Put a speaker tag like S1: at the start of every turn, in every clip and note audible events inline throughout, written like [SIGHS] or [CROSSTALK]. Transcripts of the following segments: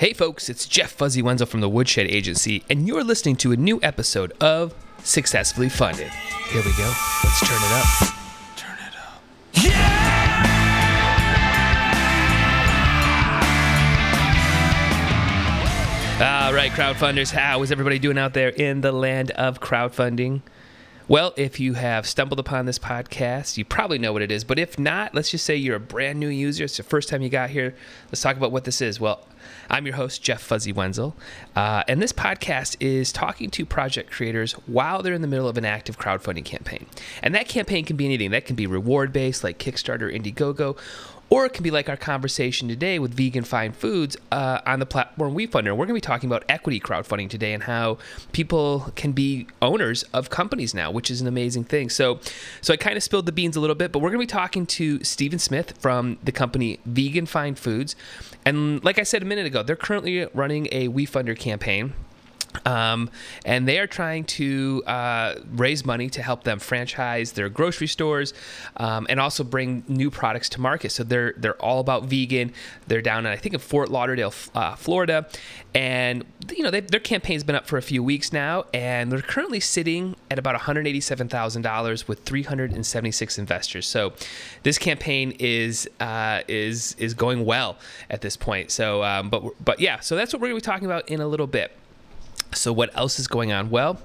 S1: Hey, folks, it's Jeff Fuzzy Wenzel from the Woodshed Agency, and you're listening to a new episode of Successfully Funded. Here we go. Let's turn it up. Turn it up. Yeah! All right, crowdfunders, how is everybody doing out there in the land of crowdfunding? Well, if you have stumbled upon this podcast, you probably know what it is. But if not, let's just say you're a brand new user. It's the first time you got here. Let's talk about what this is. Well, I'm your host, Jeff Fuzzy Wenzel. Uh, and this podcast is talking to project creators while they're in the middle of an active crowdfunding campaign. And that campaign can be anything. That can be reward based, like Kickstarter, Indiegogo, or it can be like our conversation today with Vegan Fine Foods uh, on the platform WeFunder. We're going to be talking about equity crowdfunding today and how people can be owners of companies now, which is an amazing thing. So, so I kind of spilled the beans a little bit, but we're going to be talking to Stephen Smith from the company Vegan Fine Foods. And like I said a minute ago, they're currently running a WeFunder campaign. Um, and they are trying to uh, raise money to help them franchise their grocery stores um, and also bring new products to market. So they're they're all about vegan. They're down in I think in Fort Lauderdale, uh, Florida, and you know their campaign's been up for a few weeks now, and they're currently sitting at about one hundred eighty-seven thousand dollars with three hundred and seventy-six investors. So this campaign is uh, is is going well at this point. So um, but but yeah, so that's what we're going to be talking about in a little bit. So, what else is going on? Well,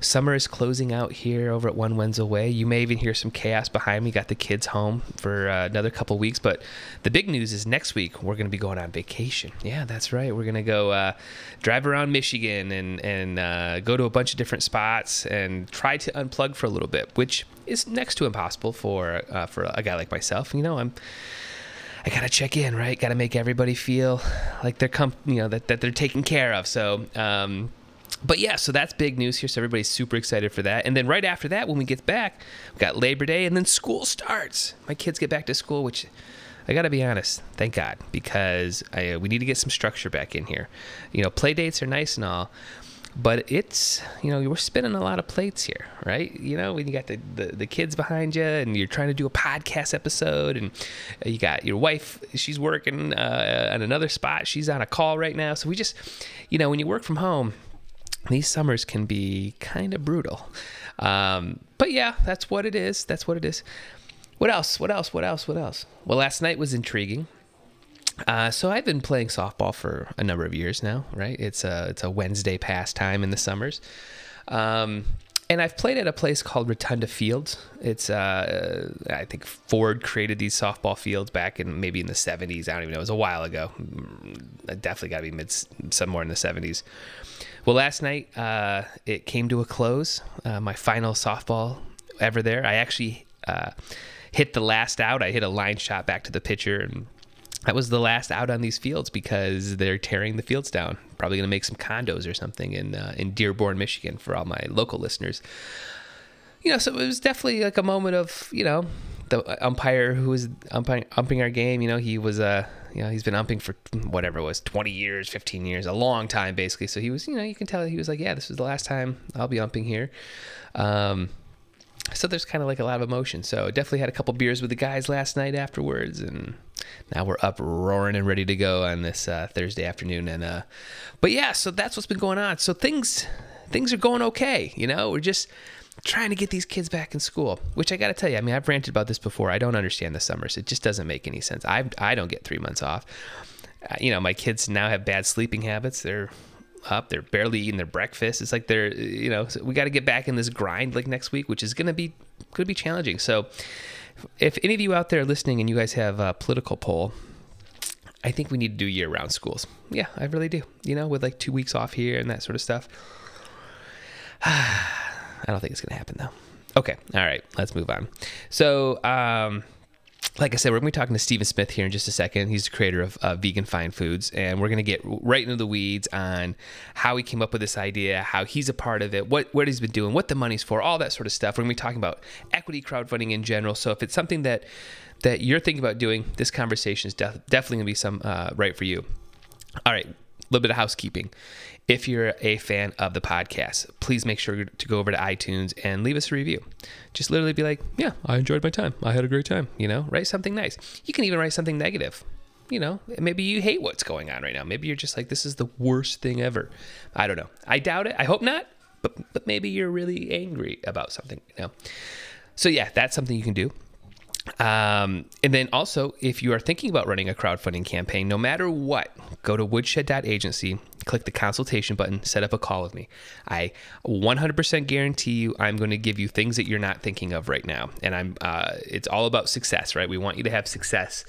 S1: summer is closing out here over at One Wenzel Way. You may even hear some chaos behind me. Got the kids home for uh, another couple weeks, but the big news is next week we're going to be going on vacation. Yeah, that's right. We're going to go uh, drive around Michigan and and uh, go to a bunch of different spots and try to unplug for a little bit, which is next to impossible for uh, for a guy like myself. You know, I'm. I gotta check in, right? Gotta make everybody feel like they're com- you know that, that they're taken care of. So, um, but yeah, so that's big news here. So everybody's super excited for that. And then right after that, when we get back, we got Labor Day, and then school starts. My kids get back to school, which I got to be honest, thank God, because I, we need to get some structure back in here. You know, play dates are nice and all, but it's you know we're spinning a lot of plates here right? You know when you got the, the, the, kids behind you and you're trying to do a podcast episode and you got your wife she's working uh, at another spot. She's on a call right now. So we just you know when you work from home these summers can be kind of brutal. Um, but yeah that's what it is. That's what it is. What else? What else? What else? What else? Well last night was intriguing uh, so I've been playing softball for a number of years now, right? It's a it's a Wednesday pastime in the summers, um, and I've played at a place called Rotunda Fields. It's uh, I think Ford created these softball fields back in maybe in the '70s. I don't even know. It was a while ago. Mm, definitely got to be mid somewhere in the '70s. Well, last night uh, it came to a close. Uh, my final softball ever there. I actually uh, hit the last out. I hit a line shot back to the pitcher and that was the last out on these fields because they're tearing the fields down. Probably going to make some condos or something in uh, in Dearborn, Michigan, for all my local listeners. You know, so it was definitely like a moment of you know the umpire who was umping, our game. You know, he was uh you know he's been umping for whatever it was 20 years 15 years a long time basically so he was you know you can tell he was like yeah this is the last time i'll be umping here um, so there's kind of like a lot of emotion. So definitely had a couple beers with the guys last night afterwards, and now we're up roaring and ready to go on this uh, Thursday afternoon. And uh, but yeah, so that's what's been going on. So things things are going okay. You know, we're just trying to get these kids back in school. Which I got to tell you, I mean, I've ranted about this before. I don't understand the summers. It just doesn't make any sense. I I don't get three months off. Uh, you know, my kids now have bad sleeping habits. They're up. They're barely eating their breakfast. It's like they're, you know, we got to get back in this grind like next week, which is going to be could be challenging. So, if any of you out there listening and you guys have a political poll, I think we need to do year-round schools. Yeah, I really do. You know, with like two weeks off here and that sort of stuff. [SIGHS] I don't think it's going to happen though. Okay, all right, let's move on. So, um, like I said, we're going to be talking to Stephen Smith here in just a second. He's the creator of uh, Vegan Fine Foods, and we're going to get right into the weeds on how he came up with this idea, how he's a part of it, what what he's been doing, what the money's for, all that sort of stuff. We're going to be talking about equity crowdfunding in general. So if it's something that that you're thinking about doing, this conversation is def- definitely going to be some uh, right for you. All right, little bit of housekeeping. If you're a fan of the podcast, please make sure to go over to iTunes and leave us a review. Just literally be like, yeah, I enjoyed my time. I had a great time. You know, write something nice. You can even write something negative. you know, maybe you hate what's going on right now. Maybe you're just like, this is the worst thing ever. I don't know. I doubt it. I hope not. But but maybe you're really angry about something. You know. So yeah, that's something you can do. Um, and then also, if you are thinking about running a crowdfunding campaign, no matter what, go to woodshed.agency, click the consultation button, set up a call with me. I 100% guarantee you, I'm going to give you things that you're not thinking of right now. And I'm, uh, it's all about success, right? We want you to have success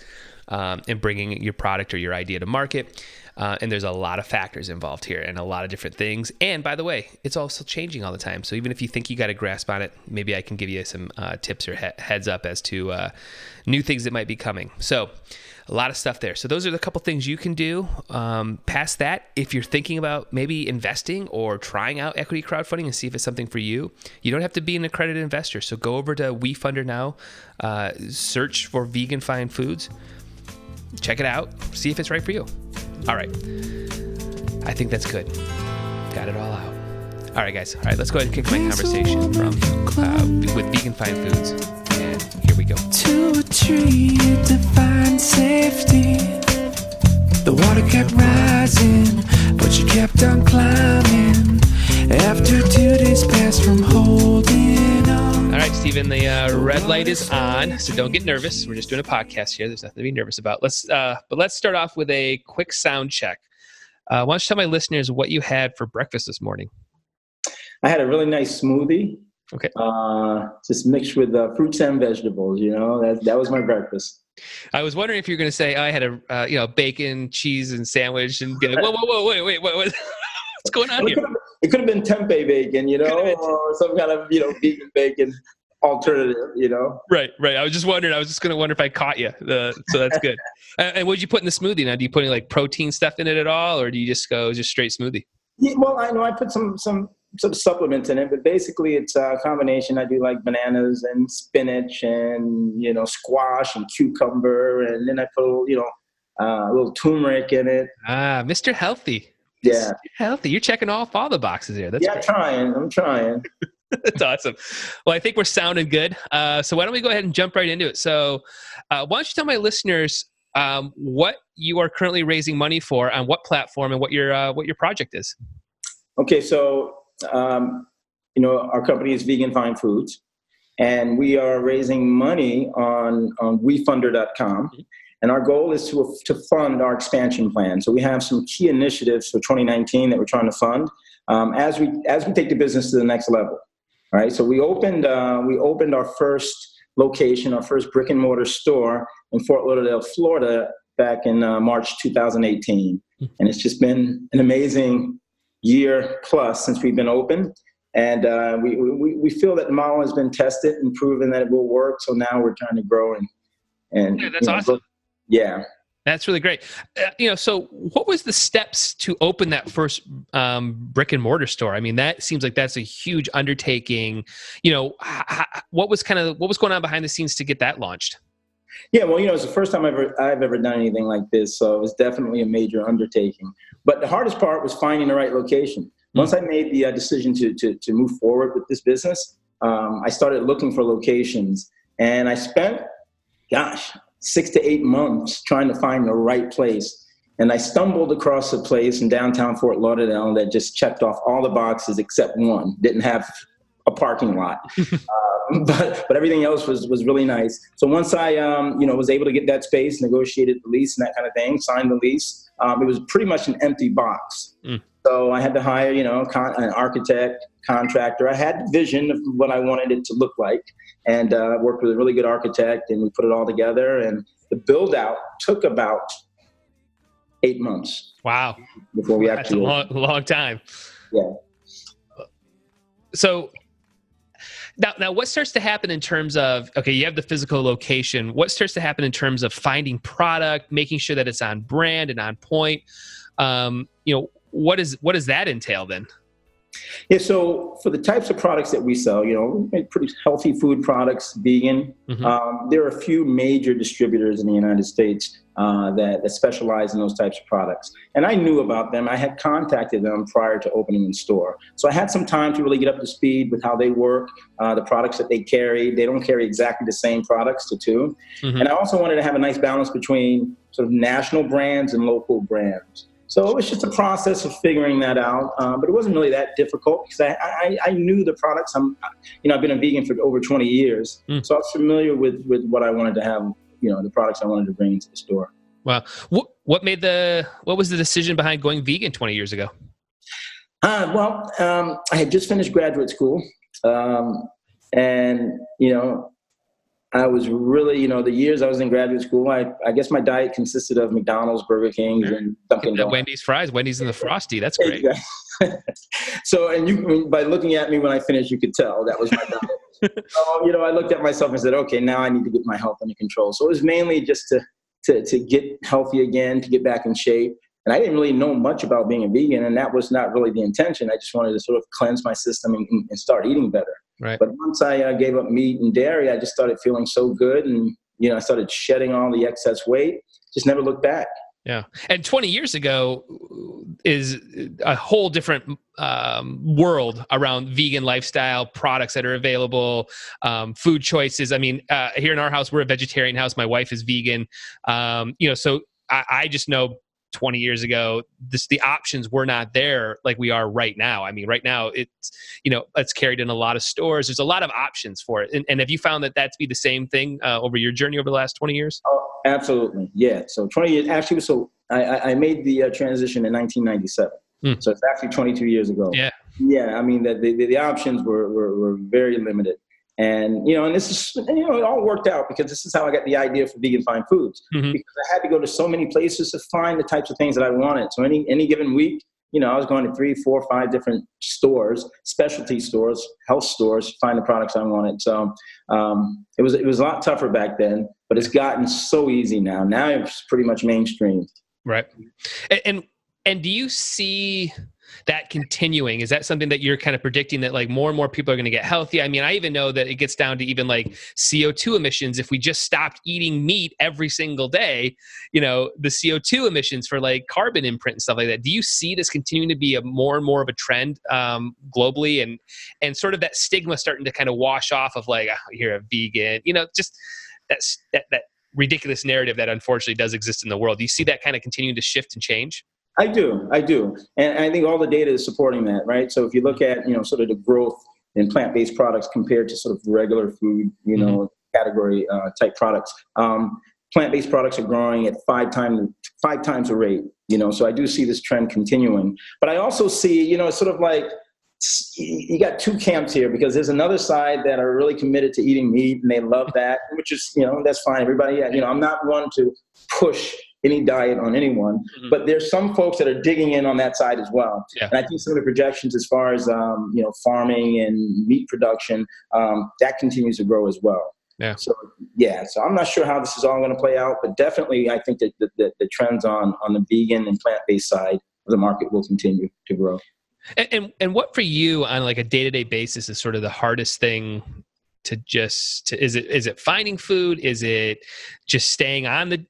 S1: um, in bringing your product or your idea to market. Uh, and there's a lot of factors involved here and a lot of different things. And by the way, it's also changing all the time. So even if you think you got a grasp on it, maybe I can give you some uh, tips or he- heads up as to uh, new things that might be coming. So a lot of stuff there. So those are the couple things you can do. Um, past that, if you're thinking about maybe investing or trying out equity crowdfunding and see if it's something for you, you don't have to be an accredited investor. So go over to WeFunder now, uh, search for vegan fine foods, check it out, see if it's right for you. All right. I think that's good. Got it all out. All right, guys. All right, let's go ahead and kick my conversation from uh, with vegan fine foods. And here we go.
S2: To a tree to find safety. The water kept rising, but you kept on climbing. After two days passed from holding.
S1: All right, Stephen, the uh, red light is on, so don't get nervous. We're just doing a podcast here. There's nothing to be nervous about. Let's, uh, but let's start off with a quick sound check. Uh, why don't you tell my listeners what you had for breakfast this morning?
S3: I had a really nice smoothie.
S1: Okay.
S3: Uh, just mixed with uh, fruits and vegetables. You know, that that was my breakfast.
S1: I was wondering if you were going to say oh, I had a uh, you know bacon, cheese, and sandwich, and be like, whoa, whoa, whoa, wait, wait, what, what, [LAUGHS] what's going on here?
S3: It could have been tempeh bacon, you know, or some kind of you know vegan bacon alternative. You know,
S1: Right, right. I was just wondering. I was just going to wonder if I caught you. Uh, so that's good. Uh, [LAUGHS] and what did you put in the smoothie? Now, do you put any like protein stuff in it at all, or do you just go just straight smoothie?
S3: yeah, well, I know I put some some some supplements in it, but basically it's a combination. I do like bananas and spinach and you know squash and cucumber, and then I put a little, you know uh, a little turmeric in it.
S1: Ah, Mr. Healthy.
S3: Yeah,
S1: Healthy. You're checking off all the boxes here. That's
S3: yeah,
S1: great.
S3: trying. I'm trying. [LAUGHS]
S1: That's awesome. Well, I think we're sounding good. Uh, so why don't we go ahead and jump right into it? So, uh, why don't you tell my listeners um, what you are currently raising money for, on what platform, and what your uh, what your project is?
S3: Okay, so um, you know our company is Vegan Fine Foods, and we are raising money on on WeFunder.com, and our goal is to to fund our expansion plan. So we have some key initiatives for 2019 that we're trying to fund um, as we as we take the business to the next level. All right, so we opened uh, we opened our first location, our first brick and mortar store in Fort Lauderdale, Florida, back in uh, March 2018, and it's just been an amazing year plus since we've been open. And uh, we, we, we feel that the model has been tested and proven that it will work. So now we're trying to grow and, and
S1: Yeah, that's
S3: you know,
S1: awesome.
S3: Yeah.
S1: That's really great. Uh, you know, so what was the steps to open that first um, brick and mortar store? I mean, that seems like that's a huge undertaking. You know, h- h- what was kind of what was going on behind the scenes to get that launched?
S3: Yeah, well, you know, it's the first time I've ever, I've ever done anything like this, so it was definitely a major undertaking. But the hardest part was finding the right location. Once I made the uh, decision to, to, to move forward with this business, um, I started looking for locations, and I spent, gosh, six to eight months trying to find the right place. And I stumbled across a place in downtown Fort Lauderdale that just checked off all the boxes except one. Didn't have a parking lot. [LAUGHS] Um, but but everything else was was really nice. So once I um, you know was able to get that space, negotiated the lease and that kind of thing, signed the lease, um, it was pretty much an empty box.
S1: Mm.
S3: So I had to hire you know con- an architect, contractor. I had vision of what I wanted it to look like, and uh, worked with a really good architect, and we put it all together. And the build out took about eight months
S1: Wow,
S3: before we
S1: that's a
S3: actually.
S1: long, long time.
S3: Yeah.
S1: So now, now, what starts to happen in terms of okay, you have the physical location. What starts to happen in terms of finding product, making sure that it's on brand and on point? Um, you know, what is what does that entail then?
S3: Yeah, so for the types of products that we sell, you know, we pretty healthy food products, vegan.
S1: Mhm.
S3: Um, there are a few major distributors in the United States uh, that, that specialize in those types of products. And I knew about them. I had contacted them prior to opening the store. So I had some time to really get up to speed with how they work, uh, the products that they carry. They don't carry exactly the same products to two.
S1: Mhm.
S3: And I also wanted to have a nice balance between sort of national brands and local brands. So it was just a process of figuring that out, uh, but it wasn't really that difficult because I, I, I knew the products. I'm, you know, I've been a vegan for over 20 years,
S1: Mm.
S3: so I was familiar with with what I wanted to have. You know, the products I wanted to bring into the store.
S1: Wow. What what made the what was the decision behind going vegan 20 years ago?
S3: Uh, well, um, I had just finished graduate school, um, and you know, I was really, you know, the years I was in graduate school, I, I guess my diet consisted of McDonald's, Burger Kings, and Dunkin' Donuts.
S1: Wendy's fries, Wendy's and the Frosty. That's great. [LAUGHS]
S3: So, and you, by looking at me when I finished, you could tell that was my diet. so, [LAUGHS] um, you know, I looked at myself and said, okay, now I need to get my health under control. So it was mainly just to, to, to get healthy again, to get back in shape. And I didn't really know much about being a vegan, and that was not really the intention. I just wanted to sort of cleanse my system and, and start eating better.
S1: Right.
S3: But once I uh, gave up meat and dairy, I just started feeling so good, and you know, I started shedding all the excess weight. Just never looked back.
S1: Yeah. And 20 years ago is a whole different um, world around vegan lifestyle products that are available, um, food choices. I mean, uh, here in our house, we're a vegetarian house. My wife is vegan. Um, you know, so I, I just know 20 years ago, this, the options were not there like we are right now. I mean, right now it's, you know, it's carried in a lot of stores. There's a lot of options for it. And, and have you found that that's be the same thing uh, over your journey over the last 20 years?
S3: Oh, absolutely. Yeah. So 20 years, actually, so I, I made the uh, transition in 1997.
S1: Hmm.
S3: So it's actually 22 years ago.
S1: Yeah.
S3: Yeah. I mean, the, the, the options were, were, were very limited. And, you know, and this is, you know, it all worked out because this is how I got the idea for Vegan Fine Foods.
S1: Mhm.
S3: Because I had to go to so many places to find the types of things that I wanted. So any, any given week, you know, I was going to three, four, five different stores, specialty stores, health stores, find the products I wanted. So um, it was it was a lot tougher back then, but it's gotten so easy now. Now it's pretty much mainstream.
S1: Right. And, and and do you see that continuing? Is that something that you're kind of predicting that like more and more people are going to get healthy? I mean, I even know that it gets down to even like CO2 emissions. If we just stopped eating meat every single day, you know, the CO2 emissions for like carbon imprint and stuff like that. Do you see this continuing to be a more and more of a trend um, globally, and and sort of that stigma starting to kind of wash off of like oh, you're a vegan, you know, just that's that that ridiculous narrative that unfortunately does exist in the world. Do you see that kind of continuing to shift and change?
S3: I do, I do, and I think all the data is supporting that, right? So if you look at you know sort of the growth in plant-based products compared to sort of regular food, you know, category uh, type products, um, plant-based products are growing at five times five times the rate. You know, so I do see this trend continuing, but I also see you know it's sort of like you got two camps here because there's another side that are really committed to eating meat and they love that, which is you know that's fine. Everybody, you know, I'm not one to push any diet on anyone,
S1: Mhm.
S3: but there's some folks that are digging in on that side as well.
S1: Yeah.
S3: And I think some of the projections as far as um, you know farming and meat production um, that continues to grow as well.
S1: Yeah.
S3: So yeah, so I'm not sure how this is all going to play out, but definitely I think that the, the, the trends on on the vegan and plant based side of the market will continue to grow.
S1: And, and and what for you on like a day to day basis is sort of the hardest thing to just to, is it is it finding food? Is it just staying on the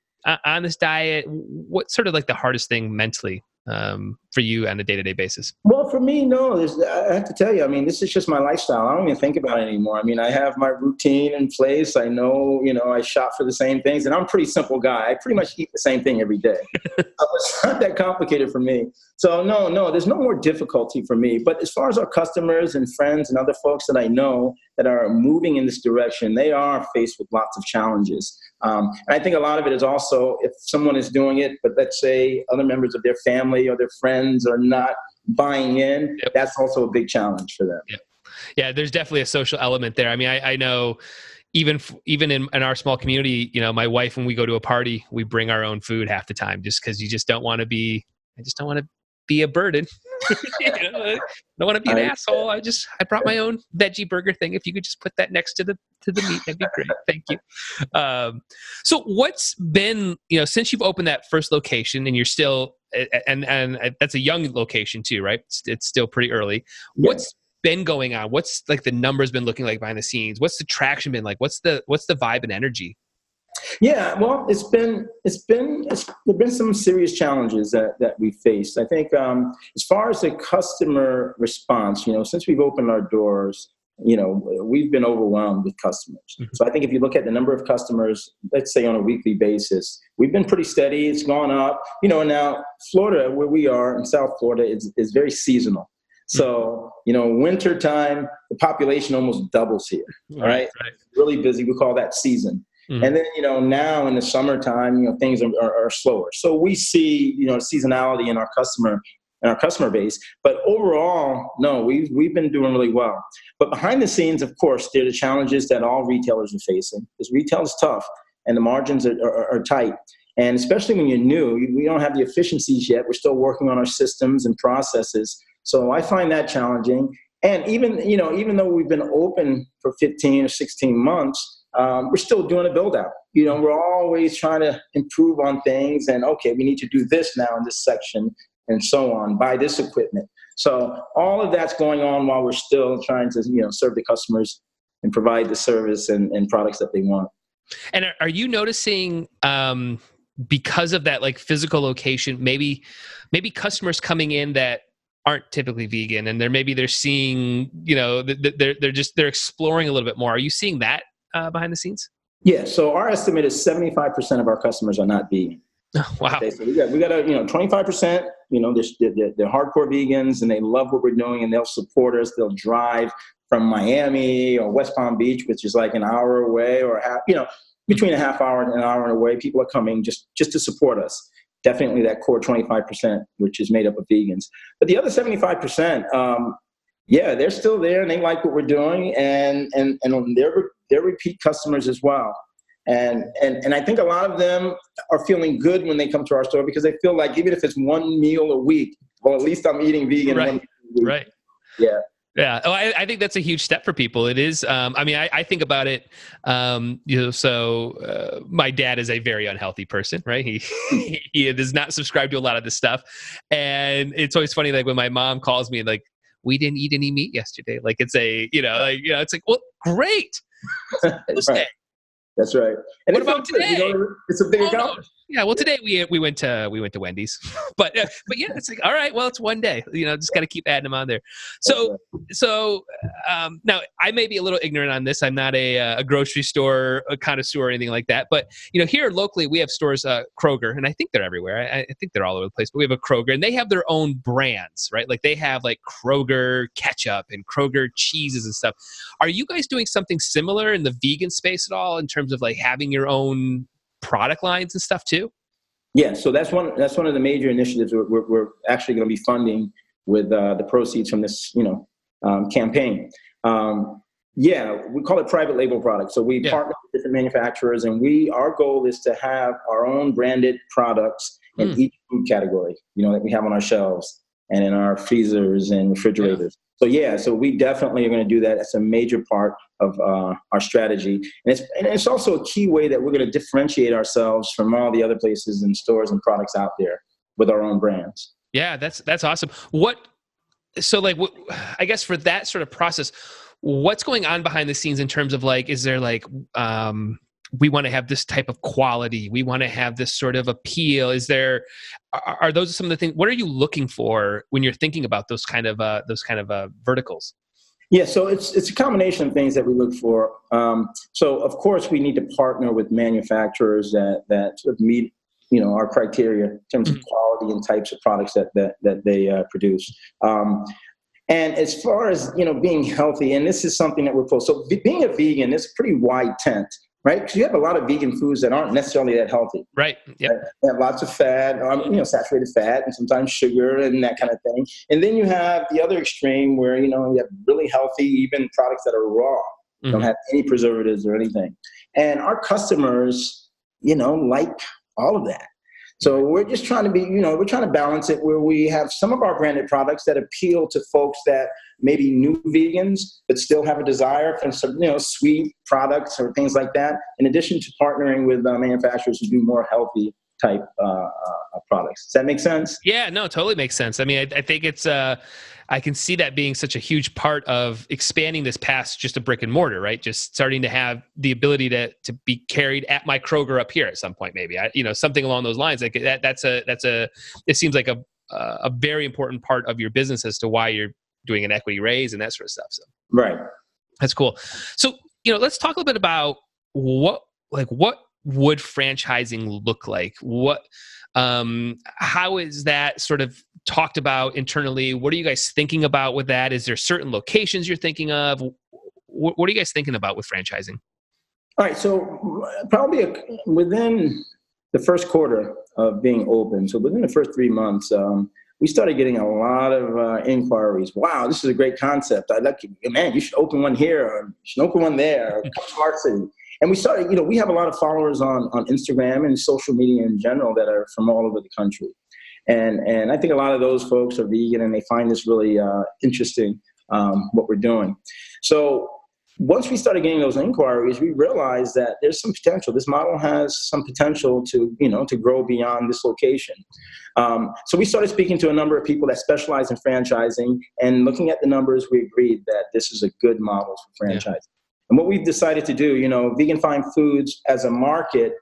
S1: on this diet? What's sort of like the hardest thing mentally um, for you on a day to day basis?
S3: Well, for me, no. There's, I have to tell you. I mean, this is just my lifestyle. I don't even think about it anymore. I mean, I have my routine in place. I know, you know, I shop for the same things, and I'm a pretty simple guy. I pretty much eat the same thing every day. [LAUGHS] it's not that complicated for me. So no, no, there's no more difficulty for me. But as far as our customers and friends and other folks that I know that are moving in this direction, they are faced with lots of challenges. Um, and I think a lot of it is also if someone is doing it, but let's say other members of their family or their friends are not buying in,
S1: Yep.
S3: that's also a big challenge for them.
S1: Yeah, there's definitely a social element there. I mean, I, I know even even in, in our small community, you know, my wife when we go to a party, we bring our own food half the time, just because you just don't want to be. I just don't want to be a burden. [LAUGHS] you know, I don't want to be an
S3: I-
S1: asshole. I just I brought my own veggie burger thing. If you could just put that next to the to the meat, that'd be great. Thank you. Um, so what's been you know since you've opened that first location and you're still and and that's a young location too, right? It's, it's still pretty early. What's been going on? What's like the numbers been looking like behind the scenes? What's the traction been like? What's the what's the vibe and energy?
S3: Yeah, well, it's been it's been it's, there've been some serious challenges that that we faced. I think um, as far as the customer response, you know, since we've opened our doors, you know, we've been overwhelmed with customers. Mm-hmm. So I think if you look at the number of customers, let's say on a weekly basis, we've been pretty steady. It's gone up. You know, now Florida, where we are in South Florida, is is very seasonal. So, mm-hmm. you know, winter time, the population almost doubles here. All right. right. Really busy. We call that season. Mm-hmm. And then, you know, now in the summertime, you know, things are, are, are, slower. So we see, you know, seasonality in our customer in our customer base. But overall, no, we've we've been doing really well. But behind the scenes, of course, there are the challenges that all retailers are facing. Because retail is tough and the margins are, are, are tight. And especially when you're new, we don't have the efficiencies yet. We're still working on our systems and processes. So I find that challenging. And even, you know, even though we've been open for 15 or 16 months, um, we're still doing a build out. You know, we're always trying to improve on things and okay, we need to do this now in this section and so on, buy this equipment. So all of that's going on while we're still trying to, you know, serve the customers and provide the service and, and products that they want.
S1: And are you noticing um, because of that like physical location, maybe maybe customers coming in that aren't typically vegan and they're maybe they're seeing, you know, they're they're just they're exploring a little bit more. Are you seeing that uh, behind the scenes?
S3: Yeah. So our estimate is 75% of our customers are not vegan. [LAUGHS]
S1: wow.
S3: Okay, so we got we got a you know 25%. You know they're, they're, they're hardcore vegans and they love what we're doing and they'll support us. They'll drive from Miami or West Palm Beach, which is like an hour away or half, you know between a half hour and an hour away. People are coming just just to support us. Definitely that core 25%, which is made up of vegans. But the other 75%, um, yeah, they're still there and they like what we're doing and and and they're they're repeat customers as well. And, and and I think a lot of them are feeling good when they come to our store because they feel like even if it's one meal a week, well, at least I'm eating vegan.
S1: Right. Right.
S3: Yeah.
S1: Yeah, oh, I, I, think that's a huge step for people. It is. Um, I mean, I, I, think about it. Um, you know, so uh, my dad is a very unhealthy person, right? He [LAUGHS] he does not subscribe to a lot of this stuff, and it's always funny. Like when my mom calls me, like we didn't eat any meat yesterday. Like it's a, you know, like you know, it's like, well, great. [LAUGHS]
S3: right. That's right.
S1: And what about today?
S3: You know, it's a oh, no.
S1: Yeah, well, today we we went to we went to Wendy's, [LAUGHS] but uh, but yeah, it's like all right. Well, it's one day. You know, just got to keep adding them on there. So so um, now I may be a little ignorant on this. I'm not a, uh, a grocery store a connoisseur or anything like that. But you know, here locally we have stores, uh, Kroger, and I think they're everywhere. I, I think they're all over the place. But we have a Kroger, and they have their own brands, right? Like they have like Kroger ketchup and Kroger cheeses and stuff. Are you guys doing something similar in the vegan space at all in terms of like having your own product lines and stuff too?
S3: Yeah, so that's one that's one of the major initiatives we're, we're, we're actually going to be funding with uh, the proceeds from this you know um, campaign. Um, yeah, we call it private label products. So we yeah. partner with different manufacturers, and we our goal is to have our own branded products in mm. each food category. You know that we have on our shelves and in our freezers and refrigerators. So yeah, so we definitely are going to do that. That's a major part of uh, our strategy, and it's and it's also a key way that we're going to differentiate ourselves from all the other places and stores and products out there with our own brands.
S1: Yeah, that's that's awesome. What so like I guess for that sort of process, what's going on behind the scenes in terms of like is there like um we want to have this type of quality. We want to have this sort of appeal. Is there are, are, those some of the things what are you looking for when you're thinking about those kind of uh, those kind of uh, verticals?
S3: Yeah so it's it's a combination of things that we look for. Um, so of course we need to partner with manufacturers that that sort of meet you know our criteria in terms mm-hmm. of quality and types of products that that, that they uh, produce. Um, and as far as you know, being healthy, and this is something that we're close. So being a vegan is a pretty wide tent right? Because you have a lot of vegan foods that aren't necessarily that healthy.
S1: Right. Yeah.
S3: They have lots of fat, um, you know, saturated fat, and sometimes sugar and that kind of thing. And then you have the other extreme where you know you have really healthy, even products that are raw, mm-hmm. don't have any preservatives or anything. And our customers, you know, like all of that. So we're just trying to be, you know, we're trying to balance it where we have some of our branded products that appeal to folks that maybe new vegans but still have a desire for some, you know, sweet products or things like that. In addition to partnering with uh, manufacturers who do more healthy type uh, uh, products. Does that make sense?
S1: Yeah, no, totally makes sense. I mean, I, I think it's uh, I can see that being such a huge part of expanding this past just a brick and mortar, right? Just starting to have the ability to to be carried at my Kroger up here at some point, maybe. I, you know, something along those lines. Like that, that's a that's a. It seems like a a very important part of your business as to why you're doing an equity raise and that sort of stuff. So
S3: right,
S1: that's cool. So you know, let's talk a little bit about what like what would franchising look like? What um, how is that sort of talked about internally? What are you guys thinking about with that? Is there certain locations you're thinking of? What, what are you guys thinking about with franchising?
S3: All right, so probably a, within the first quarter of being open, so within the first three months, um, we started getting a lot of uh, inquiries. Wow, this is a great concept. I'd like, man, you should open one here, or you should open one there, come to our city. And we started, you know, we have a lot of followers on, on Instagram and social media in general that are from all over the country. And, and I think a lot of those folks are vegan and they find this really uh, interesting, um, what we're doing. So once we started getting those inquiries, we realized that there's some potential. This model has some potential to, you know, to grow beyond this location. Um, so we started speaking to a number of people that specialize in franchising, and looking at the numbers, we agreed that this is a good model for franchising. Yeah. And what we've decided to do, you know, Vegan Fine Foods as a market,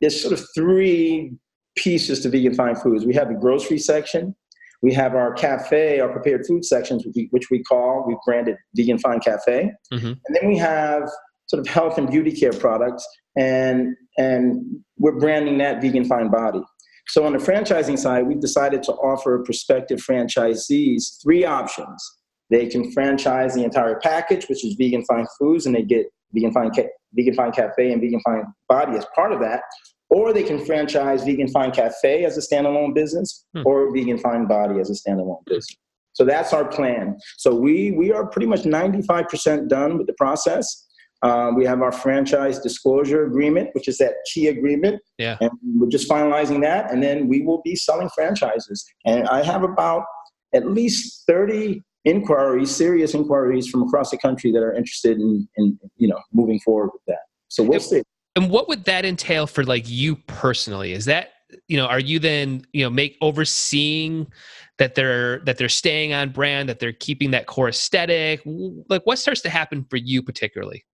S3: there's sort of three pieces to Vegan Fine Foods. We have the grocery section, we have our cafe, our prepared food sections, which we, which we call, we've branded Vegan Fine Cafe. Mm-hmm. And then we have sort of health and beauty care products, and, and we're branding that Vegan Fine Body. So on the franchising side, we've decided to offer prospective franchisees three options. They can franchise the entire package, which is Vegan Fine Foods, and they get Vegan Fine, Ca- Vegan Fine Cafe and Vegan Fine Body as part of that or they can franchise Vegan Fine Cafe as a standalone business hmm. or Vegan Fine Body as a standalone business. So that's our plan. So we we are pretty much 95% done with the process. Um, we have our franchise disclosure agreement, which is that key agreement.
S1: Yeah.
S3: And we're just finalizing that, and then we will be selling franchises. And I have about at least 30 inquiries, serious inquiries from across the country that are interested in, in you know moving forward with that. So we'll see.
S1: and what would that entail for like you personally? Is that you know are you then you know make overseeing that they're that they're staying on brand that they're keeping that core aesthetic? Like what starts to happen for you particularly?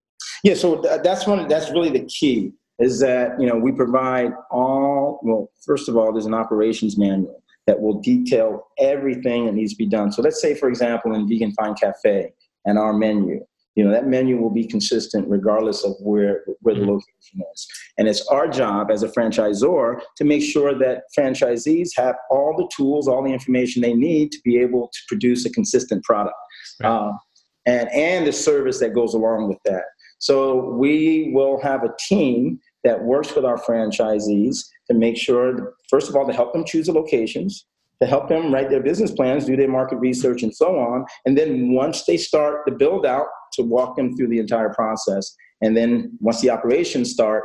S3: Yeah so that's one that's really the key is that you know we provide all well first of all there's an operations manual that will detail everything that needs to be done so let's say for example in vegan fine cafe and our menu you know that menu will be consistent regardless of where where the mm-hmm. location is and it's our job as a franchisor to make sure that franchisees have all the tools all the information they need to be able to produce a consistent product right. um, and and the service that goes along with that so we will have a team that works with our franchisees to make sure first of all to help them choose the locations to help them write their business plans, do their market research, and so on. And then once they start the build out, to walk them through the entire process. And then once the operations start,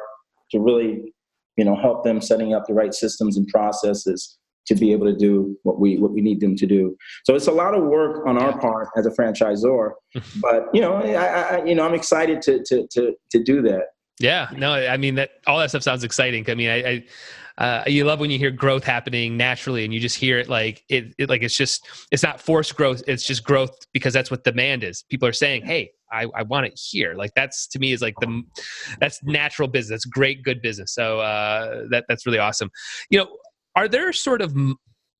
S3: to really, you know, help them setting up the right systems and processes to be able to do what we what we need them to do. So it's a lot of work on our part as a franchisor, [LAUGHS] but you know, I, I you know I'm excited to to to to do that.
S1: Yeah, no, I mean that all that stuff sounds exciting. I mean, I, I uh, you love when you hear growth happening naturally and you just hear it like it, it, like it's just it's not forced growth it's just growth because that's what demand is. People are saying hey I, I want it here. Like that's to me is like the that's natural business that's great good business. So uh, that that's really awesome. You know are there sort of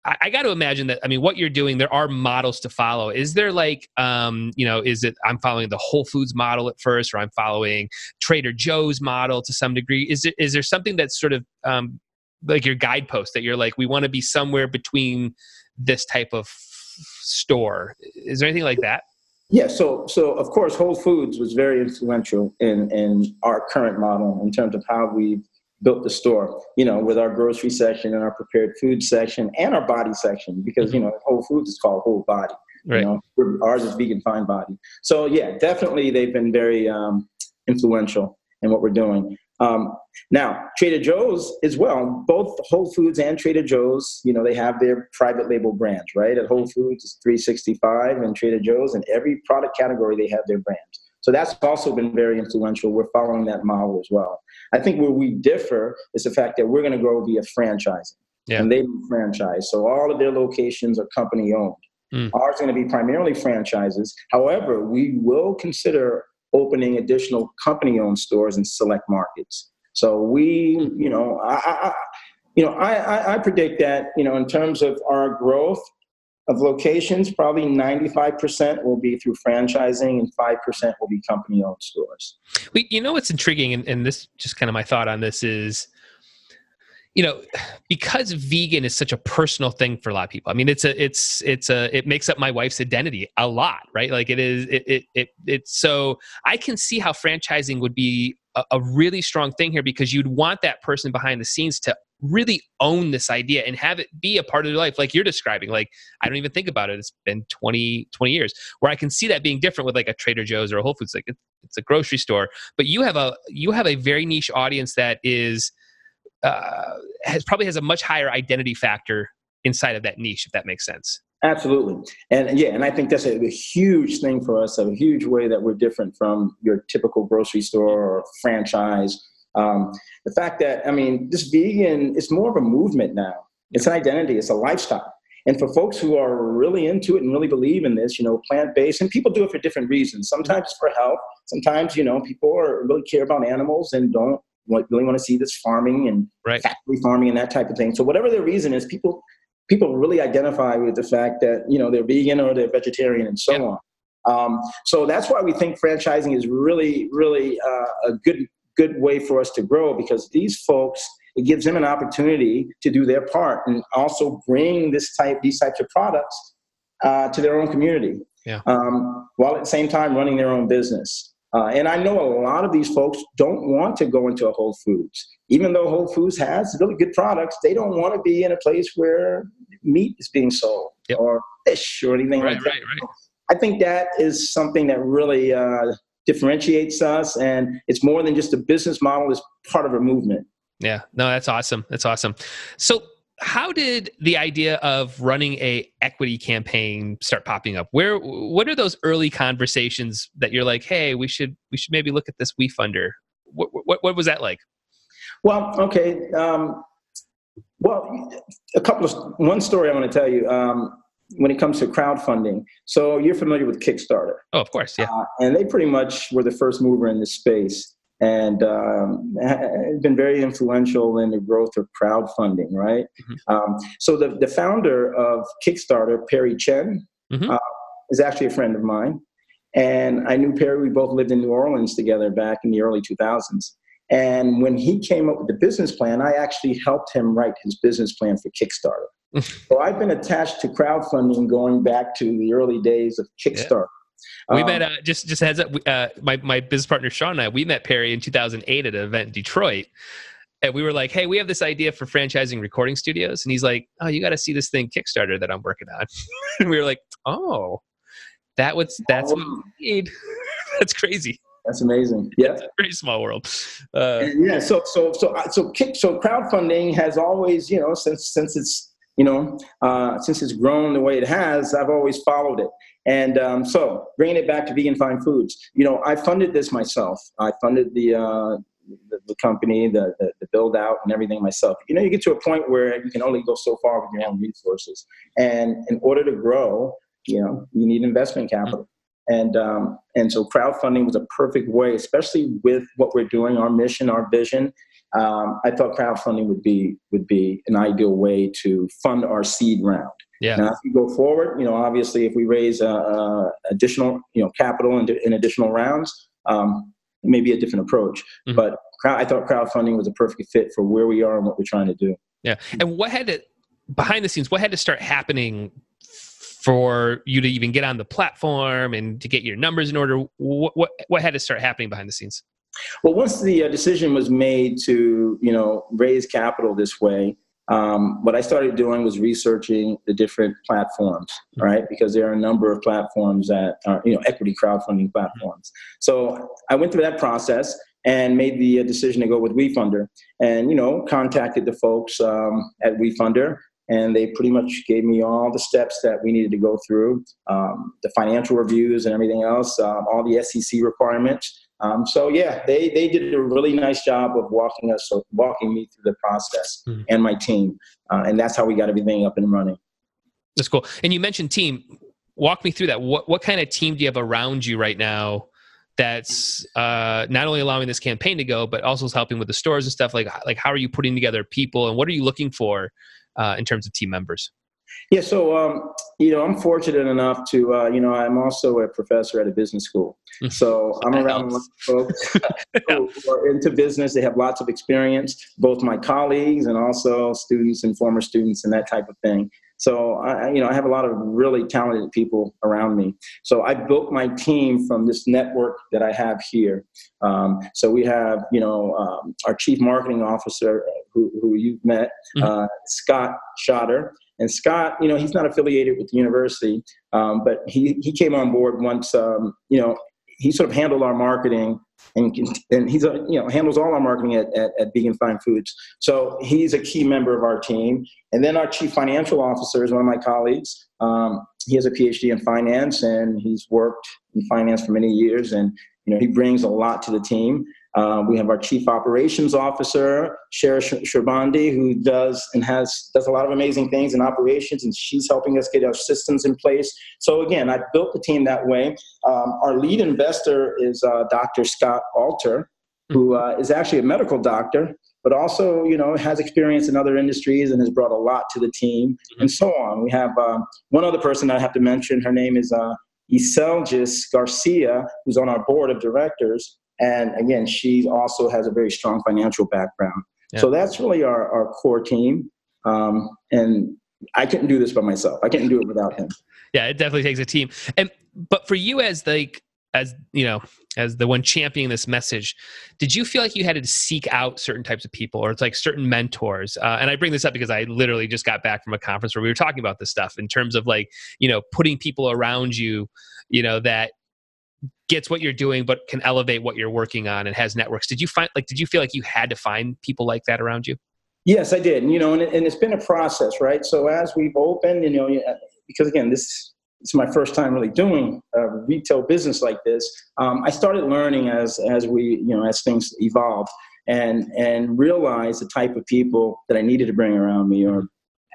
S1: I, I got to imagine that. I mean, what you're doing, there are models to follow. Is there like, um, you know, is it I'm following the Whole Foods model at first, or I'm following Trader Joe's model to some degree? Is it is there something that's sort of um, like your guidepost that you're like we want to be somewhere between this type of store is there anything like that
S3: yeah so so of course whole foods was very influential in in our current model in terms of how we built the store you know with our grocery section and our prepared food section and our body section because you mm-hmm. know whole foods is called whole body right. you know ours is vegan fine body so yeah definitely they've been very um, influential in what we're doing um, now, Trader Joe's as well, both Whole Foods and Trader Joe's, you know, they have their private label brands, right? At Whole Foods, it's 365 and Trader Joe's, and every product category, they have their brands. So that's also been very influential. We're following that model as well. I think where we differ is the fact that we're going to grow via franchising.
S1: Yeah.
S3: And they do franchise. So all of their locations are company owned.
S1: Mm.
S3: Ours are going to be primarily franchises. However, we will consider opening additional company owned stores in select markets. So we, you know, I, I you know, I, I, I predict that, you know, in terms of our growth, of locations, probably 95% will be through franchising and 5% will be company owned stores.
S1: We, you know what's intriguing, and, and this just kind of my thought on this is, you know, because vegan is such a personal thing for a lot of people. I mean, it's a, it's, it's a, it makes up my wife's identity a lot, right? Like it is, it, it, it it's so I can see how franchising would be a, a really strong thing here because you'd want that person behind the scenes to really own this idea and have it be a part of their life like you're describing like i don't even think about it it's been 20 20 years where i can see that being different with like a trader joe's or a whole foods like it, it's a grocery store but you have a you have a very niche audience that is uh, has probably has a much higher identity factor inside of that niche if that makes sense
S3: Absolutely. And yeah, and I think that's a, a, huge thing for us, a huge way that we're different from your typical grocery store or franchise. Um, the fact that, I mean, this vegan, it's more of a movement now. It's an identity, it's a lifestyle. And for folks who are really into it and really believe in this, you know, plant based, and people do it for different reasons. Sometimes it's for health. Sometimes, you know, people are really care about animals and don't really want to see this farming and
S1: right.
S3: factory farming and that type of thing. So whatever their reason is, people people really identify with the fact that you know they're vegan or they're vegetarian and so
S1: Yeah.
S3: on. Um, so that's why we think franchising is really, really uh, a good good way for us to grow because these folks it gives them an opportunity to do their part and also bring this type these types of products uh, to their own community.
S1: Yeah.
S3: Um, while at the same time running their own business. Uh, and I know a lot of these folks don't want to go into a Whole Foods. Even though Whole Foods has really good products, they don't want to be in a place where meat is being sold
S1: Yep.
S3: or fish or anything
S1: right
S3: like that.
S1: right right
S3: I think that is something that really uh, differentiates us, and it's more than just a business model; it's part of a movement.
S1: Yeah, no, that's awesome. That's awesome. So, how did the idea of running a equity campaign start popping up? Where, what are those early conversations that you're like, hey, we should, we should maybe look at this We Funder? What, what, what was that like?
S3: Well, okay. Um, well, a couple of one story I want to tell you um, when it comes to crowdfunding. So you're familiar with Kickstarter,
S1: Oh, of course, yeah.
S3: uh, and they pretty much were the first mover in this space, and um, been very influential in the growth of crowdfunding. Right. Um, so the the founder of Kickstarter, Perry Chen,
S1: Mhm.
S3: uh, is actually a friend of mine, and I knew Perry. We both lived in New Orleans together back in the early 2000s. And when he came up with the business plan, I actually helped him write his business plan for Kickstarter. [LAUGHS] so I've been attached to crowdfunding going back to the early days of Kickstarter.
S1: We
S3: Um,
S1: met uh, just just heads up. Uh, my my business partner Sean and I we met Perry in 2008 at an event in Detroit, and we were like, "Hey, we have this idea for franchising recording studios," and he's like, "Oh, you got to see this thing Kickstarter that I'm working on," [LAUGHS] and we were like, "Oh, that was that's what we need." [LAUGHS] that's crazy.
S3: That's amazing. Yeah.
S1: It's a very small world. Uh,
S3: yeah so so so so kick so crowdfunding has always you know since since it's you know uh, since it's grown the way it has i've always followed it and um, so bringing it back to vegan fine foods you know i funded this myself i funded the uh, the, the company the, the the build out and everything myself you know you get to a point where you can only go so far with your own resources and in order to grow you know you need investment capital and um, and so crowdfunding was a perfect way, especially with what we're doing, our mission, our vision. Um, I thought crowdfunding would be would be an ideal way to fund our seed round.
S1: Yeah.
S3: Now, as we go forward, you know, obviously, if we raise uh, uh, additional, you know, capital in, in additional rounds, um, it may be a different approach.
S1: Mhm.
S3: But crowd, I thought crowdfunding was a perfect fit for where we are and what we're trying to do.
S1: Yeah. And what had to behind the scenes, what had to start happening for you to even get on the platform and to get your numbers in order? What what, what had to start happening behind the scenes?
S3: Well, once the uh, decision was made to, you know, raise capital this way, um, what I started doing was researching the different platforms, right? Because there are a number of platforms that are, you know, equity crowdfunding platforms. So I went through that process and made the uh, decision to go with WeFunder, and you know, contacted the folks um, at WeFunder. And they pretty much gave me all the steps that we needed to go through, um, the financial reviews and everything else, um, all the SEC requirements. Um, so yeah, they they did a really nice job of walking us, walking me through the process mm-hmm. and my team, uh, and that's how we got everything up and running.
S1: That's cool. And you mentioned team. Walk me through that. What what kind of team do you have around you right now? That's uh, not only allowing this campaign to go, but also is helping with the stores and stuff. Like like how are you putting together people, and what are you looking for uh, in terms of team members?
S3: Yeah, so um, you know, I'm fortunate enough to uh, you know, I'm also a professor at a business school, mm-hmm. so I'm around folks [LAUGHS] who are into business. They have lots of experience, both my colleagues and also students and former students and that type of thing. So I, you know, I have a lot of really talented people around me. So I built my team from this network that I have here. Um, so we have, you know, um, our chief marketing officer, who, who you've met, mm-hmm. uh, Scott Schotter. And Scott, you know, he's not affiliated with the university, um, but he, he came on board once, um, you know, he sort of handled our marketing and, and he's a, you know handles all our marketing at, at, at Vegan Fine Foods. So he's a key member of our team. And then our chief financial officer is one of my colleagues. Um, he has a PhD in finance and he's worked in finance for many years. And you know he brings a lot to the team. Uh, we have our chief operations officer, Shara Sharbandi, who does and has does a lot of amazing things in operations, and she's helping us get our systems in place. So again, I built the team that way. Um, our lead investor is uh, Dr. Scott Alter, who uh, is actually a medical doctor, but also you know has experience in other industries and has brought a lot to the team, mm-hmm. and so on. We have um, one other person I have to mention. Her name is uh, Iselgis Garcia, who's on our board of directors. And again, she also has a very strong financial background. Yeah. So that's really our, our core team. Um, and I couldn't do this by myself. I couldn't do it without him.
S1: Yeah, it definitely takes a team. And but for you as like as you know as the one championing this message did you feel like you had to seek out certain types of people or it's like certain mentors uh, and i bring this up because i literally just got back from a conference where we were talking about this stuff in terms of like you know putting people around you you know that gets what you're doing but can elevate what you're working on and has networks. Did you find like did you feel like you had to find people like that around you?
S3: Yes i did you know and, and it's been a process right? So as we've opened you know because again this it's my first time really doing a retail business like this um, i started learning as as we you know as things evolved and and realize the type of people that i needed to bring around me or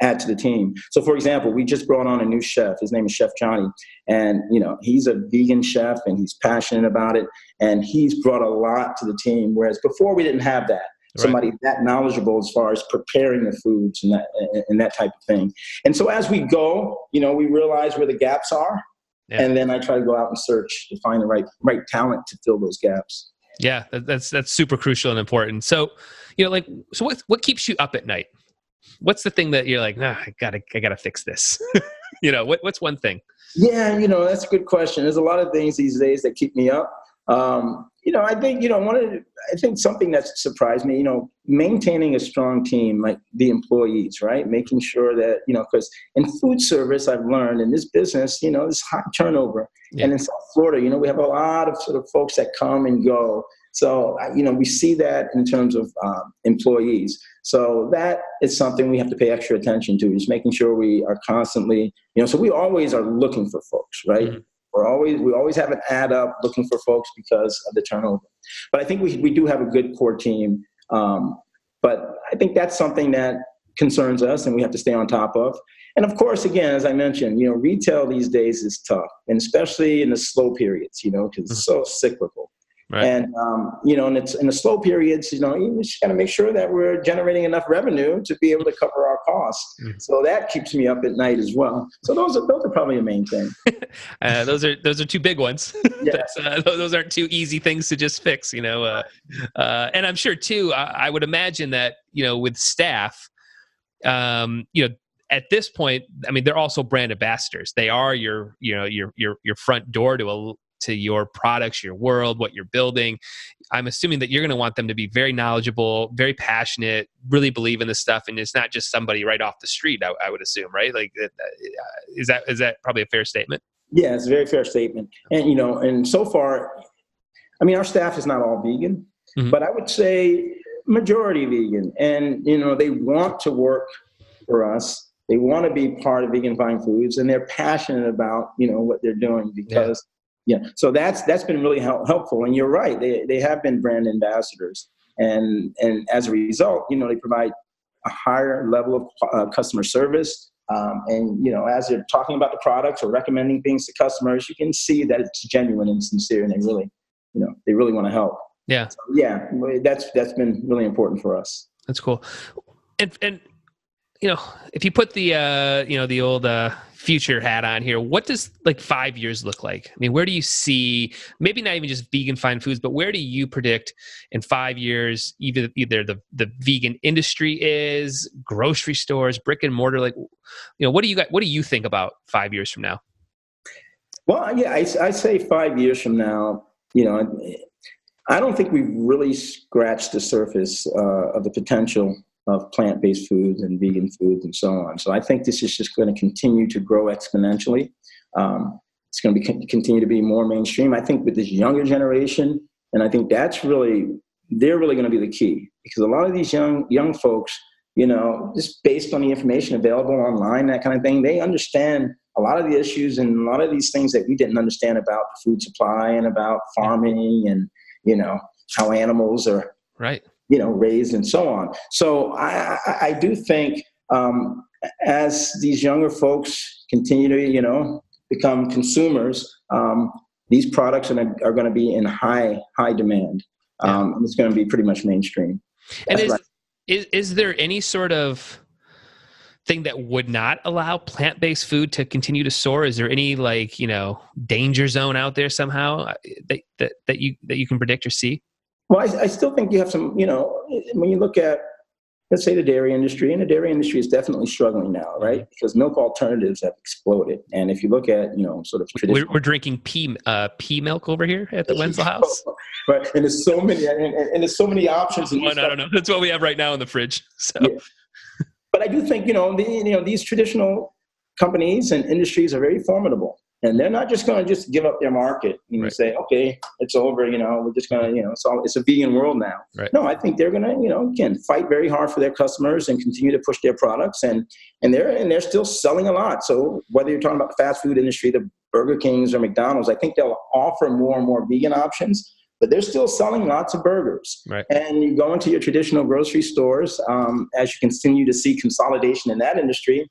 S3: add to the team. So, for example, we just brought on a new chef. His name is Chef Johnny, and you know he's a vegan chef and he's passionate about it, and he's brought a lot to the team. Whereas before we didn't have that. Right. Somebody that knowledgeable as far as preparing the foods and that and that type of thing. And so as we go, you know, we realize where the gaps are, yeah. and then I try to go out and search to find the right right talent to fill those gaps.
S1: Yeah, that's that's super crucial and important. So, you know, like, so what what keeps you up at night? What's the thing that you're like, nah, I gotta, I gotta fix this. [LAUGHS] you know, what, what's one thing?
S3: Yeah, you know, that's a good question. There's a lot of things these days that keep me up. Um, you know, I think, you know, one of the, I think something that surprised me, you know, maintaining a strong team, like the employees, right? Making sure that, you know, because in food service, I've learned in this business, you know, there's high turnover. Yeah. And in South Florida, you know, we have a lot of sort of folks that come and go. So, you know, we see that in terms of um, employees. So that is something we have to pay extra attention to, is making sure we are constantly, you know, so we always are looking for folks, right? Mm-hmm. We're always, we always have an ad up looking for folks because of the turnover. But I think we, we do have a good core team. Um, but I think that's something that concerns us and we have to stay on top of. And of course, again, as I mentioned, you know, retail these days is tough, and especially in the slow periods, you know, because it's mm-hmm. so cyclical. Right. And um, you know, and it's in the slow periods, you know, you just got to make sure that we're generating enough revenue to be able to cover our costs. Mm. So that keeps me up at night as well. So those are those are probably the main thing. [LAUGHS]
S1: uh, those are those are two big ones. [LAUGHS] Yeah. uh, those aren't two easy things to just fix, you know. Uh, uh, and I'm sure too. I, I, would imagine that you know with staff, um, you know. At this point, I mean, they're also brand ambassadors. They are your, you know, your your your front door to a to your products, your world, what you're building. I'm assuming that you're going to want them to be very knowledgeable, very passionate, really believe in this stuff, and it's not just somebody right off the street. I, I would assume, right? Like, uh, is that is that probably a fair statement?
S3: Yeah, it's a very fair statement. And you know, and so far, I mean, our staff is not all vegan, mm-hmm. but I would say majority vegan, and you know, they want to work for us they want to be part of vegan fine foods and they're passionate about you know what they're doing because yeah, yeah. so that's that's been really help, helpful and you're right they, they have been brand ambassadors and and as a result you know they provide a higher level of uh, customer service um, and you know as they're talking about the products or recommending things to customers you can see that it's genuine and sincere and they really you know they really want to help.
S1: Yeah.
S3: So, yeah that's that's been really important for us.
S1: That's cool. And and you know, if you put the uh, you know the old uh, future hat on here, what does like five years look like? I mean, where do you see maybe not even just vegan fine foods, but where do you predict in five years either either the the vegan industry is, grocery stores, brick and mortar? Like, you know, what do you got? What do you think about five years from now?
S3: Well, yeah, I, I say five years from now, you know, I don't think we've really scratched the surface uh, of the potential of plant-based foods and vegan foods and so on. So I think this is just going to continue to grow exponentially. Um, it's going to be continue to be more mainstream. I think with this younger generation, and I think that's really they're really going to be the key because a lot of these young young folks, you know, just based on the information available online, that kind of thing, they understand a lot of the issues and a lot of these things that we didn't understand about the food supply and about farming and you know how animals are
S1: right
S3: you know raised and so on. So i i, do think um, as these younger folks continue to you know become consumers um, these products are, are going to be in high high demand. Um, and it's going to be pretty much mainstream.
S1: And is, right. is is there any sort of thing that would not allow plant-based food to continue to soar? Is there any like you know danger zone out there somehow uh, that that, that you that you can predict or see
S3: well, I, I, still think you have some, you know, when you look at, let's say, the dairy industry, and the dairy industry is definitely struggling now, right? Mm-hmm. Because milk alternatives have exploded. And if you look at, you know, sort of
S1: traditional. We're, we're drinking pea, uh, pea milk over here at the Wenzel [LAUGHS] House.
S3: right. And there's so many, and, and there's so many options.
S1: Well, no, no, no. That's what we have right now in the fridge. [LAUGHS] So. Yeah.
S3: But I do think, you know, the, you know, these traditional companies and industries are very formidable and they're not just going to just give up their market and right. say okay it's over you know we're just going to you know it's all it's a vegan world now
S1: right.
S3: no i think they're going to you know again fight very hard for their customers and continue to push their products and and they're and they're still selling a lot so whether you're talking about the fast food industry the burger kings or mcdonald's i think they'll offer more and more vegan options but they're still selling lots of burgers.
S1: Right.
S3: And you go into your traditional grocery stores, um, as you continue to see consolidation in that industry,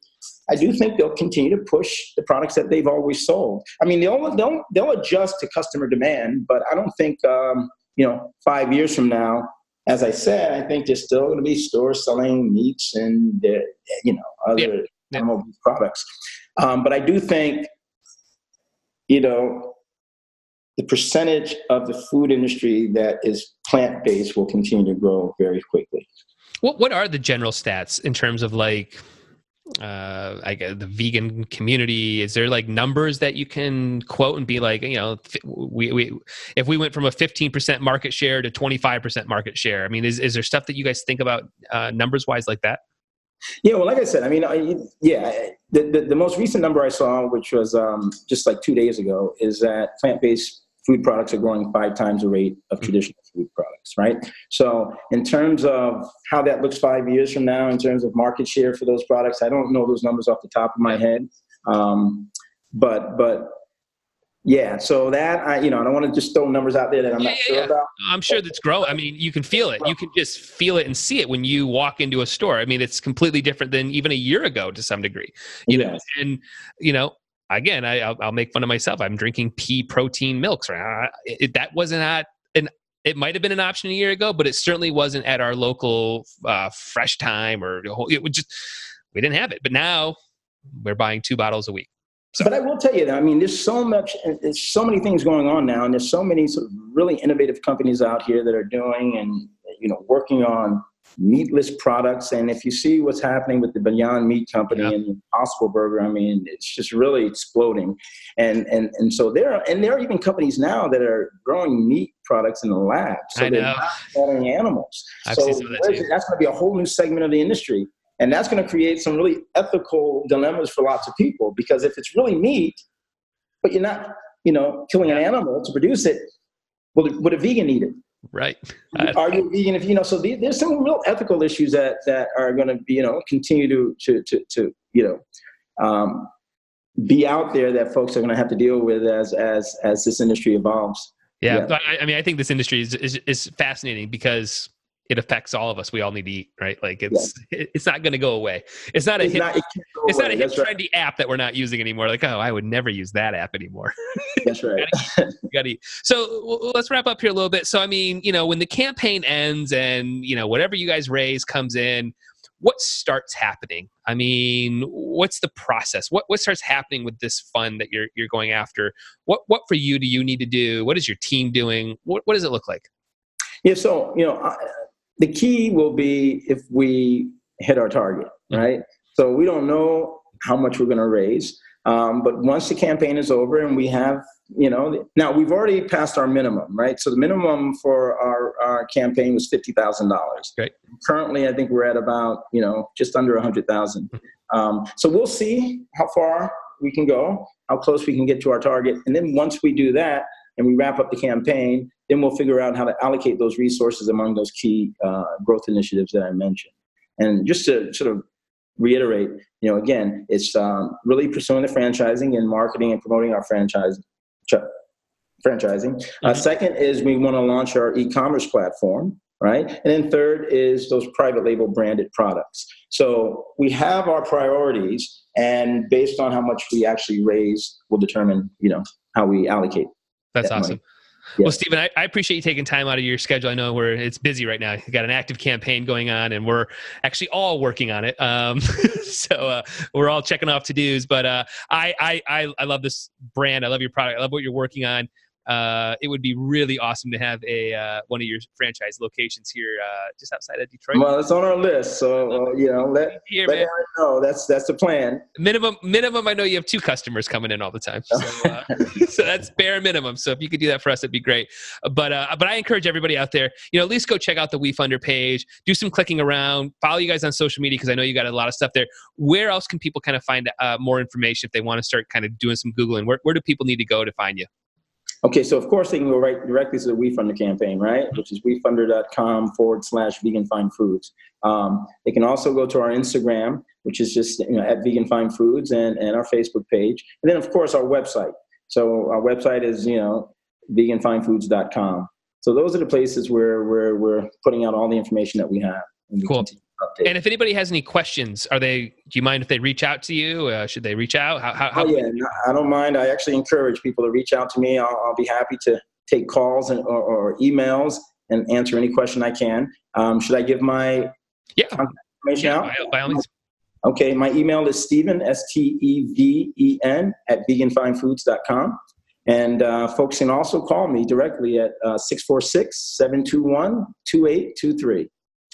S3: I do think they'll continue to push the products that they've always sold. I mean, they'll they'll, they'll adjust to customer demand, but I don't think um, you know five years from now. As I said, I think there's still going to be stores selling meats and uh, you know other yeah. Yeah. animal products. Um, but I do think, you know, the percentage of the food industry that is plant based will continue to grow very quickly.
S1: What what are the general stats in terms of like uh like the vegan community is there like numbers that you can quote and be like you know we, we if we went from a 15% market share to 25% market share i mean is, is there stuff that you guys think about uh, numbers wise like that
S3: yeah well like i said i mean I, yeah the, the, the, most recent number i saw which was um, just like two days ago is that plant-based food products are growing five times the rate of mm-hmm. traditional food products, right? So, in terms of how that looks five years from now, in terms of market share for those products, I don't know those numbers off the top of my head. Um, but, but yeah, so that I, you know, I don't want to just throw numbers out there that I'm yeah, not yeah, sure yeah. about.
S1: I'm sure that's growing. I mean, you can feel it. You can just feel it and see it when you walk into a store. I mean, it's completely different than even a year ago to some degree. You yes. know, and you know, again, I, will I'll make fun of myself. I'm drinking pea protein milks. Right? It, that wasn't at an. It might have been an option a year ago, but it certainly wasn't at our local uh, Fresh Thyme or it would just we didn't have it. But now we're buying two bottles a week.
S3: So. But I will tell you that I mean, there's so much, there's so many things going on now, and there's so many sort of really innovative companies out here that are doing and you know working on meatless products. And if you see what's happening with the Beyond Meat Company yeah. and the Impossible Burger, I mean, it's just really exploding. And and and so there are and there are even companies now that are growing meat products in the lab. So
S1: I know. they're
S3: not selling animals.
S1: I've
S3: so
S1: seen some of that too.
S3: that's going to be a whole new segment of the industry. And that's going to create some really ethical dilemmas for lots of people because if it's really meat, but you're not, you know, killing an animal to produce it, well, would a vegan eat it?
S1: Right.
S3: Are [LAUGHS] you vegan? If you know, so there's some real ethical issues that that are going to be, you know, continue to to to, to you know, um, be out there that folks are going to have to deal with as as as this industry evolves.
S1: Yeah, yeah. I, I, mean, I think this industry is, is is fascinating because it affects all of us. We all need to eat, right? Like it's yeah. [LAUGHS] it's not going to go away. It's not a it's hip, not, it it's not a hip trendy right. app that we're not using anymore. Like oh, I would never use that app anymore. [LAUGHS]
S3: That's right.
S1: eat, gotta. So let's wrap up here a little bit. So I mean, you know, when the campaign ends and you know whatever you guys raise comes in, what starts happening? I mean, what's the process? What what starts happening with this fund that you're you're going after? What what for you do you need to do? What is your team doing? What what does it look like?
S3: Yeah, so you know, the key will be if we hit our target, mm-hmm. right? So we don't know how much we're going to raise, um, but once the campaign is over and we have, you know, now we've already passed our minimum, right? So the minimum for our, our campaign was fifty thousand dollars. Currently, I think we're at about, you know, just under a hundred thousand. Mm-hmm. Um, so we'll see how far we can go, how close we can get to our target, and then once we do that, and we wrap up the campaign, then we'll figure out how to allocate those resources among those key uh, growth initiatives that I mentioned. And just to sort of reiterate, you know, again, it's um, really pursuing the franchising and marketing and promoting our franchise. Franchising. Uh, mm-hmm. Uh, second is we want to launch our e-commerce platform, right? And then third is those private label branded products. So we have our priorities, and based on how much we actually raise, will determine, you know, how we allocate
S1: that's awesome. Yeah. Well, Steven, I, I, appreciate you taking time out of your schedule. I know we're it's busy right now. You got an active campaign going on, and we're actually all working on it. Um, [LAUGHS] so uh, we're all checking off to dos. But uh, I, I I love this brand. I love your product. I love what you're working on uh, it would be really awesome to have a uh, one of your franchise locations here uh, just outside of Detroit.
S3: Well, it's on our list, so uh, you know, let, here, let know that's that's the plan.
S1: Minimum, minimum. I know you have two customers coming in all the time, so, uh, [LAUGHS] so that's bare minimum. So if you could do that for us, it'd be great. But uh, but I encourage everybody out there, you know, at least go check out the WeFunder page, do some clicking around, follow you guys on social media because I know you got a lot of stuff there. Where else can people kind of find more information if they want to start kind of doing some googling? Where where do people need to go to find you?
S3: Okay, so of course they can go right directly to the WeFunder campaign, right? Which is wefunder.com forward slash vegan fine foods. Um, they can also go to our Instagram, which is just you know at vegan fine foods, and, and our Facebook page, and then of course our website. So our website is you know veganfinefoods.com. So those are the places where, where we're putting out all the information that we have.
S1: cool. Continue update. And if anybody has any questions, are they? Do you mind if they reach out to you? Uh, should they reach out? How? how, how
S3: oh, yeah, I don't mind. I actually encourage people to reach out to me. I'll, I'll be happy to take calls and, or, or, emails and answer any question I can. Um, should I give my
S1: yeah
S3: information yeah,
S1: out? By, by all means.
S3: Okay, my email is Steven, S T E V E N, at veganfinefoods.com. And uh, folks can also call me directly at uh, 646 721 2823.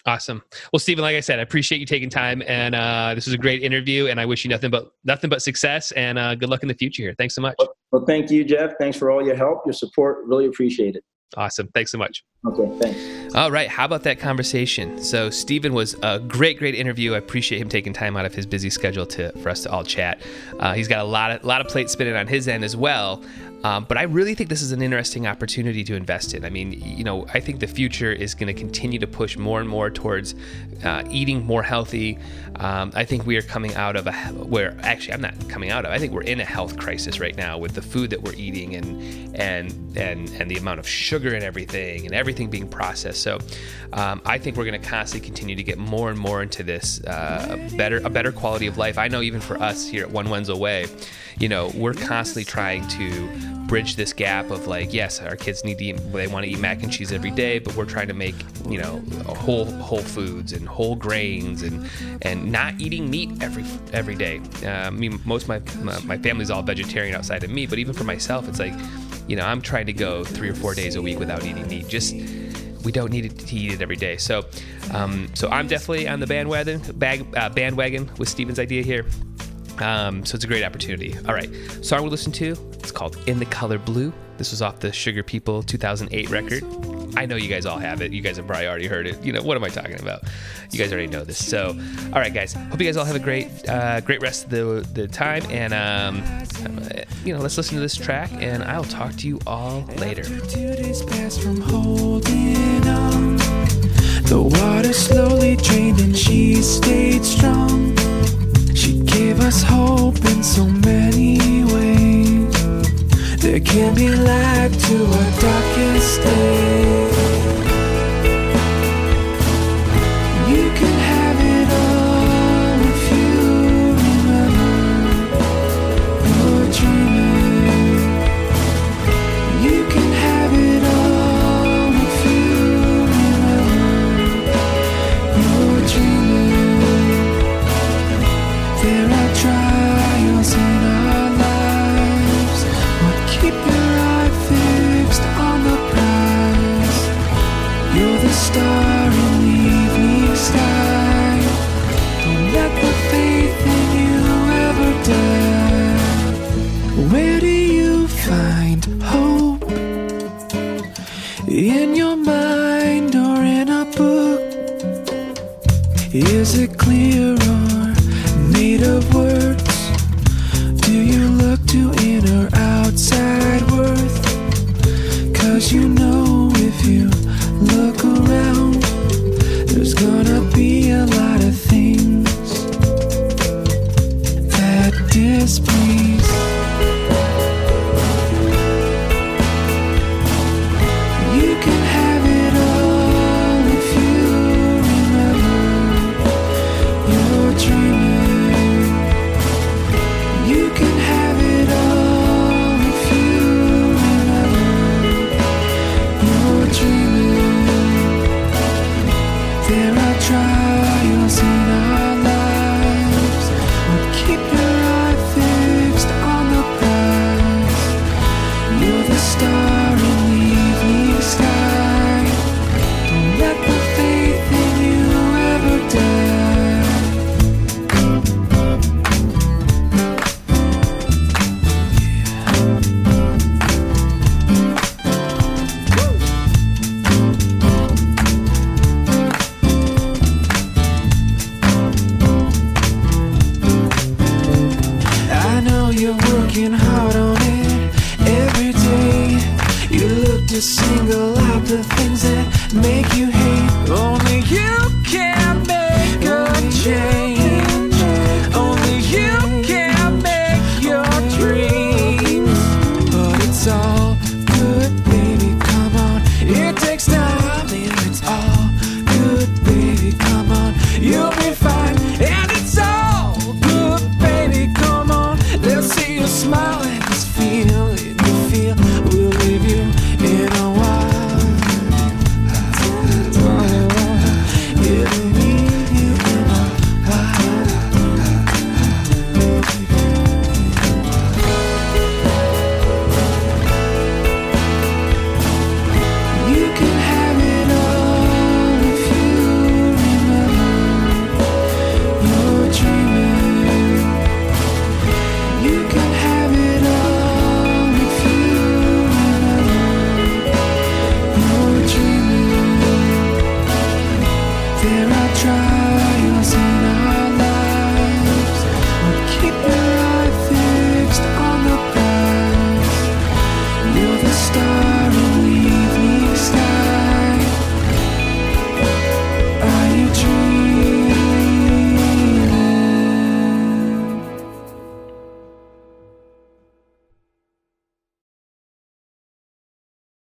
S1: Awesome. Well, Steven, like I said, I appreciate you taking time, and uh, this was a great interview. And I wish you nothing but nothing but success and uh, good luck in the future here. Thanks so much.
S3: Well, thank you, Jeff. Thanks for all your help, your support. Really appreciate it.
S1: Awesome. Thanks so much.
S3: Okay, thanks.
S1: All right. How about that conversation? So, Steven was a great, great interview. I appreciate him taking time out of his busy schedule to for us to all chat. Uh, he's got a lot of lot of plates spinning on his end as well. Um, but I really think this is an interesting opportunity to invest in. I mean, you know, I think the future is going to continue to push more and more towards uh, eating more healthy. Um, I think we are coming out of a where actually I'm not coming out of. I think we're in a health crisis right now with the food that we're eating and and and and the amount of sugar and everything and everything being processed. So um, I think we're going to constantly continue to get more and more into this uh, better a better quality of life. I know even for us here at One Wenzel Way, you know, we're constantly trying to bridge this gap of like, yes, our kids need to eat, they want to eat mac and cheese every day, but we're trying to make, you know, whole whole foods and whole grains and and not eating meat every every day. Uh, I mean, most of my, my my family's all vegetarian outside of me, but even for myself, it's like, you know, I'm trying to go three or four days a week without eating meat. Just we don't need to eat it every day. So, um, so I'm definitely on the bandwagon bag, uh, bandwagon with Steven's idea here. Um, so it's a great opportunity. All right, song we listen to. It's called "In the Color Blue." This was off the Sugar People 2008 record. I know you guys all have it. You guys have probably already heard it. You know, what am I talking about? You guys already know this. So, all right, guys. Hope you guys all have a great, uh, great rest of the, the time. And, um, you know, let's listen to this track, and I'll talk to you all later.
S2: The water slowly drained and she stayed strong. Us hope in so many ways. There can be light to our darkest day. In your mind or in a book? Is it clear To single out the things that make you hate. Only you can make a change.